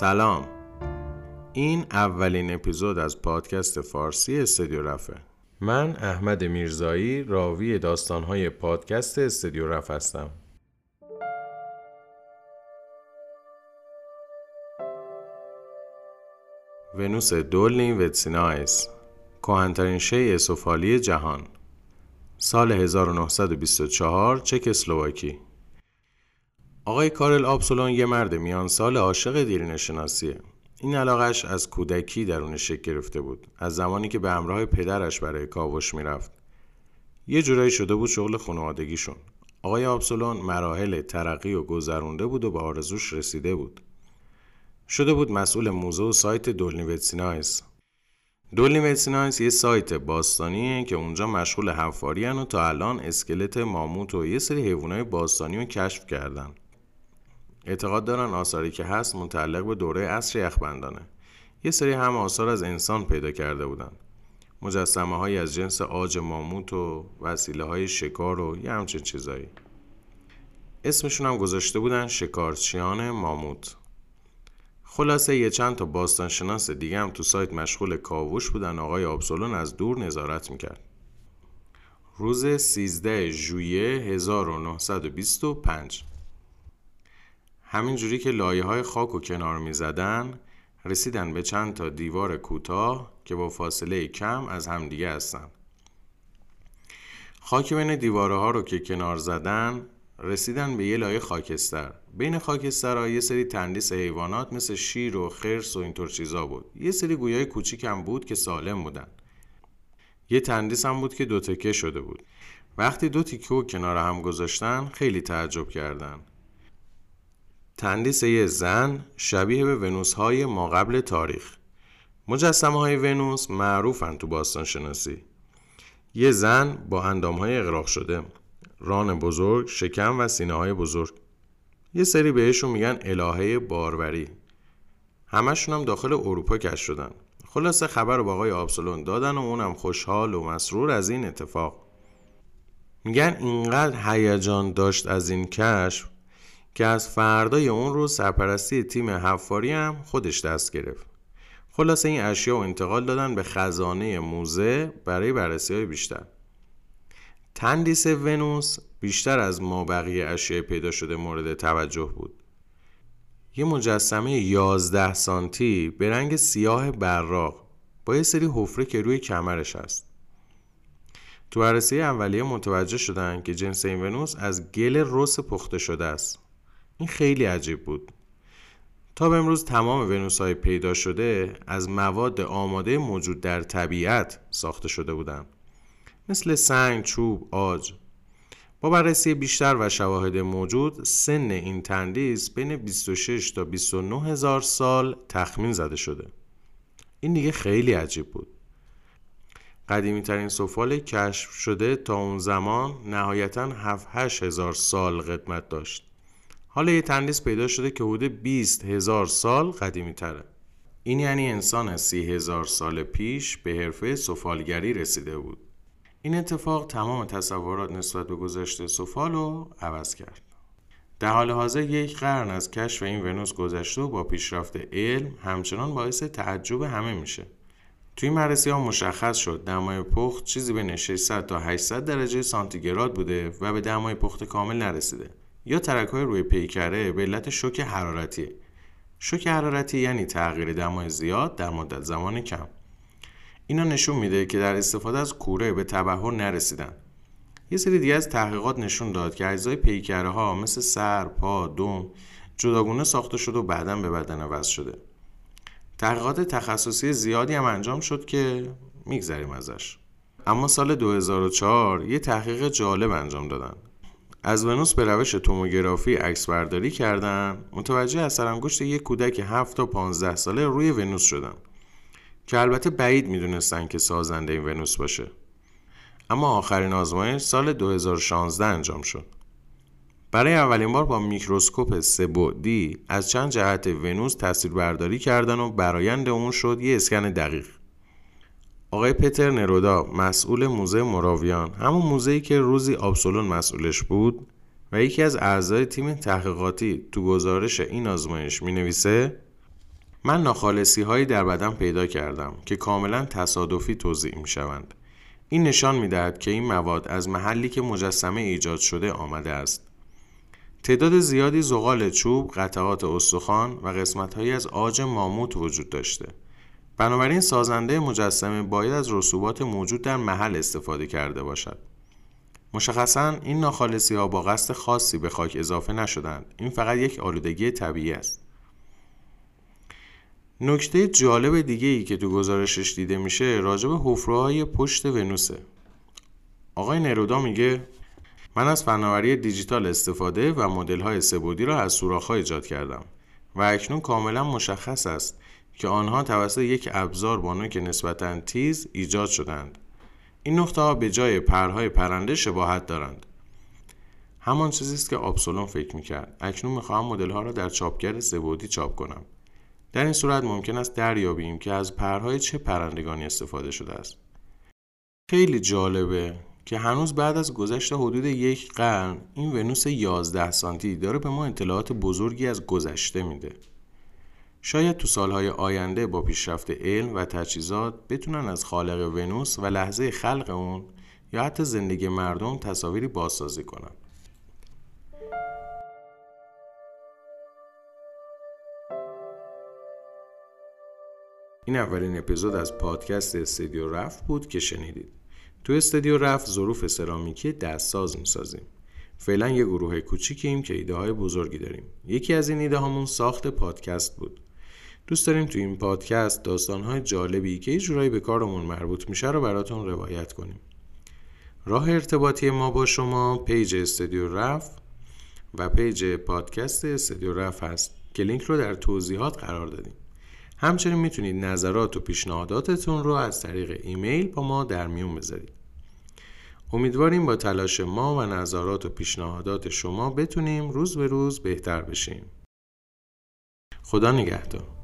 سلام. این اولین اپیزود از پادکست فارسی استدیو رفه. من احمد میرزایی راوی داستانهای پادکست استدیو رف هستم. ونوس دولنی وتسینایس کهنترین شیء سفالی جهان سال 1924 چکسلواکی آقای کارل آبسولون یه مرد میان سال عاشق دیرینه شناسیه این علاقش از کودکی درونش شکل گرفته بود از زمانی که به همراه پدرش برای کاوش می‌رفت. یه جورایی شده بود شغل خانوادگیشون. آقای آبسولون مراحل ترقی و گذرونده بود و به آرزوش رسیده بود. شده بود مسئول موزه و سایت دولنی وتسینایس دولنی وتسینایس یه سایت باستانیه که اونجا مشغول حفاری و تا الان اسکلت ماموت و یه سری حیوانای باستانی رو کشف کردن. اعتقاد دارن آثاری که هست متعلق به دوره عصر یخبندانه. یه سری هم آثار از انسان پیدا کرده بودن. مجسمه های از جنس آج ماموت و وسیله های شکار و یه همچین چیزایی. اسمشون هم گذاشته بودن شکارچیان ماموت. خلاصه یه چند تا باستانشناس دیگه هم تو سایت مشغول کاوش بودن. آقای آبسولون از دور نظارت می‌کرد. روز 13 ژوئیه 1925 همینجوری که لایه های خاک و کنار می زدن رسیدن به چند تا دیوار کوتاه که با فاصله کم از همدیگه هستن. خاک بین دیواره ها رو که کنار زدن رسیدن به یه لایه خاکستر. بین خاکستر یه سری تندیس حیوانات مثل شیر و خرس و اینطور چیزا بود. یه سری گویای کوچیک هم بود که سالم بودن. یه تندیس هم بود که دو تکه شده بود. وقتی دو تیکه کنار هم گذاشتن خیلی تعجب کردن. تندیس یه زن شبیه به ونوس های ما قبل تاریخ. مجسمه های ونوس معروفن تو باستان شناسی یه زن با اندام های اقراق شده. ران بزرگ شکم و سینه های بزرگ. یه سری بهشون میگن الهه باروری. همشون هم داخل اروپا کش شدن. خلاصه خبر رو با آقای آبسلون دادن و اونم خوشحال و مسرور از این اتفاق. میگن اینقدر هیجان داشت از این کشف که از فردای اون رو سرپرستی تیم حفاری هم خودش دست گرفت. خلاصه این اشیا و انتقال دادن به خزانه موزه برای بررسی های بیشتر تندیس ونوس بیشتر از ما بقیه اشیاء پیدا شده مورد توجه بود. یه مجسمه 11 سانتی به رنگ سیاه براق با یه سری حفره که روی کمرش هست. تو بررسی اولیه متوجه شدن که جنس این ونوس از گل رس پخته شده است. این خیلی عجیب بود. تا به امروز تمام ونوس های پیدا شده از مواد آماده موجود در طبیعت ساخته شده بودند مثل سنگ، چوب، آج. با بررسی بیشتر و شواهد موجود سن این تندیس بین 26 تا 29 هزار سال تخمین زده شده. این دیگه خیلی عجیب بود. قدیمی ترین سفال کشف شده تا اون زمان نهایتا 7 هزار سال قدمت داشت. حالا یه تندیس پیدا شده که حدود 20 هزار سال قدیمی تره. این یعنی انسان از سی هزار سال پیش به حرفه سفالگری رسیده بود. این اتفاق تمام تصورات نسبت به گذشته سفال رو عوض کرد. در حال حاضر یک قرن از کشف این ونوس گذشته و با پیشرفت علم همچنان باعث تعجب همه میشه. توی مرسی ها مشخص شد دمای پخت چیزی بین 600 تا 800 درجه سانتیگراد بوده و به دمای پخت کامل نرسیده. یا ترک های روی پیکره به علت شوک حرارتی. شوک حرارتی یعنی تغییر دمای زیاد در مدت زمان کم. اینا نشون میده که در استفاده از کوره به تبهر نرسیدن. یه سری دیگه از تحقیقات نشون داد که اجزای پیکره ها مثل سر، پا، دم جداگونه ساخته شده و بعدا به بدن وصل شده. تحقیقات تخصصی زیادی هم انجام شد که میگذریم ازش. اما سال 2004 یه تحقیق جالب انجام دادن. از ونوس به روش توموگرافی عکس برداری کردن متوجه از سرانگشت یک کودک 7 تا 15 ساله روی ونوس شدن که البته بعید می‌دونستن که سازنده این ونوس باشه. اما آخرین آزمایش سال 2016 انجام شد. برای اولین بار با میکروسکوپ سه‌بعدی از چند جهت ونوس تصویر برداری کردن و برایند اون شد یه اسکن دقیق. آقای پتر نرودا مسئول موزه مراویان همون موزه‌ای که روزی آبسولون مسئولش بود و یکی از اعضای تیم تحقیقاتی تو گزارش این آزمایش می نویسه من ناخالصی هایی در بدن پیدا کردم که کاملا تصادفی توضیح می شوند. این نشان می دهد که این مواد از محلی که مجسمه ایجاد شده آمده است. تعداد زیادی زغال چوب، قطعات استخوان و قسمتهایی از آج ماموت وجود داشته. بنابراین سازنده مجسمه باید از رسوبات موجود در محل استفاده کرده باشد. مشخصا این ناخالصی ها با قصد خاصی به خاک اضافه نشدند. این فقط یک آلودگی طبیعی است. نکته جالب دیگه ای که تو گزارشش دیده میشه راجع به حفره پشت ونوسه. آقای نرودا میگه من از فناوری دیجیتال استفاده و مدل های سبودی را از سوراخ ایجاد کردم و اکنون کاملا مشخص است که آنها توسط یک ابزار با نوک نسبتا تیز ایجاد شدند. این نقطه ها به جای پرهای پرنده شباهت دارند. همان چیزی است که آبسولون فکر می‌کرد. اکنون می‌خواهم مدل ها را در چاپگر سبودی چاپ کنم. در این صورت ممکن است دریابیم که از پرهای چه پرندگانی استفاده شده است. خیلی جالبه که هنوز بعد از گذشت حدود یک قرن این ونوس 11 سانتی داره به ما اطلاعات بزرگی از گذشته میده. شاید تو سالهای آینده با پیشرفت علم و تجهیزات بتونن از خالق ونوس و لحظه خلق اون یا حتی زندگی مردم تصاویری بازسازی کنن. این اولین اپیزود از پادکست استدیو رفت بود که شنیدید. تو استدیو رفت ظروف سرامیکی دستساز می‌سازیم. فعلا یه گروه کوچیکیم که ایده های بزرگی داریم. یکی از این ایده هامون ساخت پادکست بود. دوست داریم تو این پادکست داستانهای جالبی که یه جورایی به کارمون مربوط میشه رو براتون روایت کنیم. راه ارتباطی ما با شما پیج استدیو رف و پیج پادکست استدیو رف هست که لینک رو در توضیحات قرار دادیم. همچنین می‌تونید نظرات و پیشنهاداتتون رو از طریق ایمیل با ما در میون بذارید. امیدواریم با تلاش ما و نظرات و پیشنهادات شما بتونیم روز به روز بهتر بشیم. خدا نگهدار.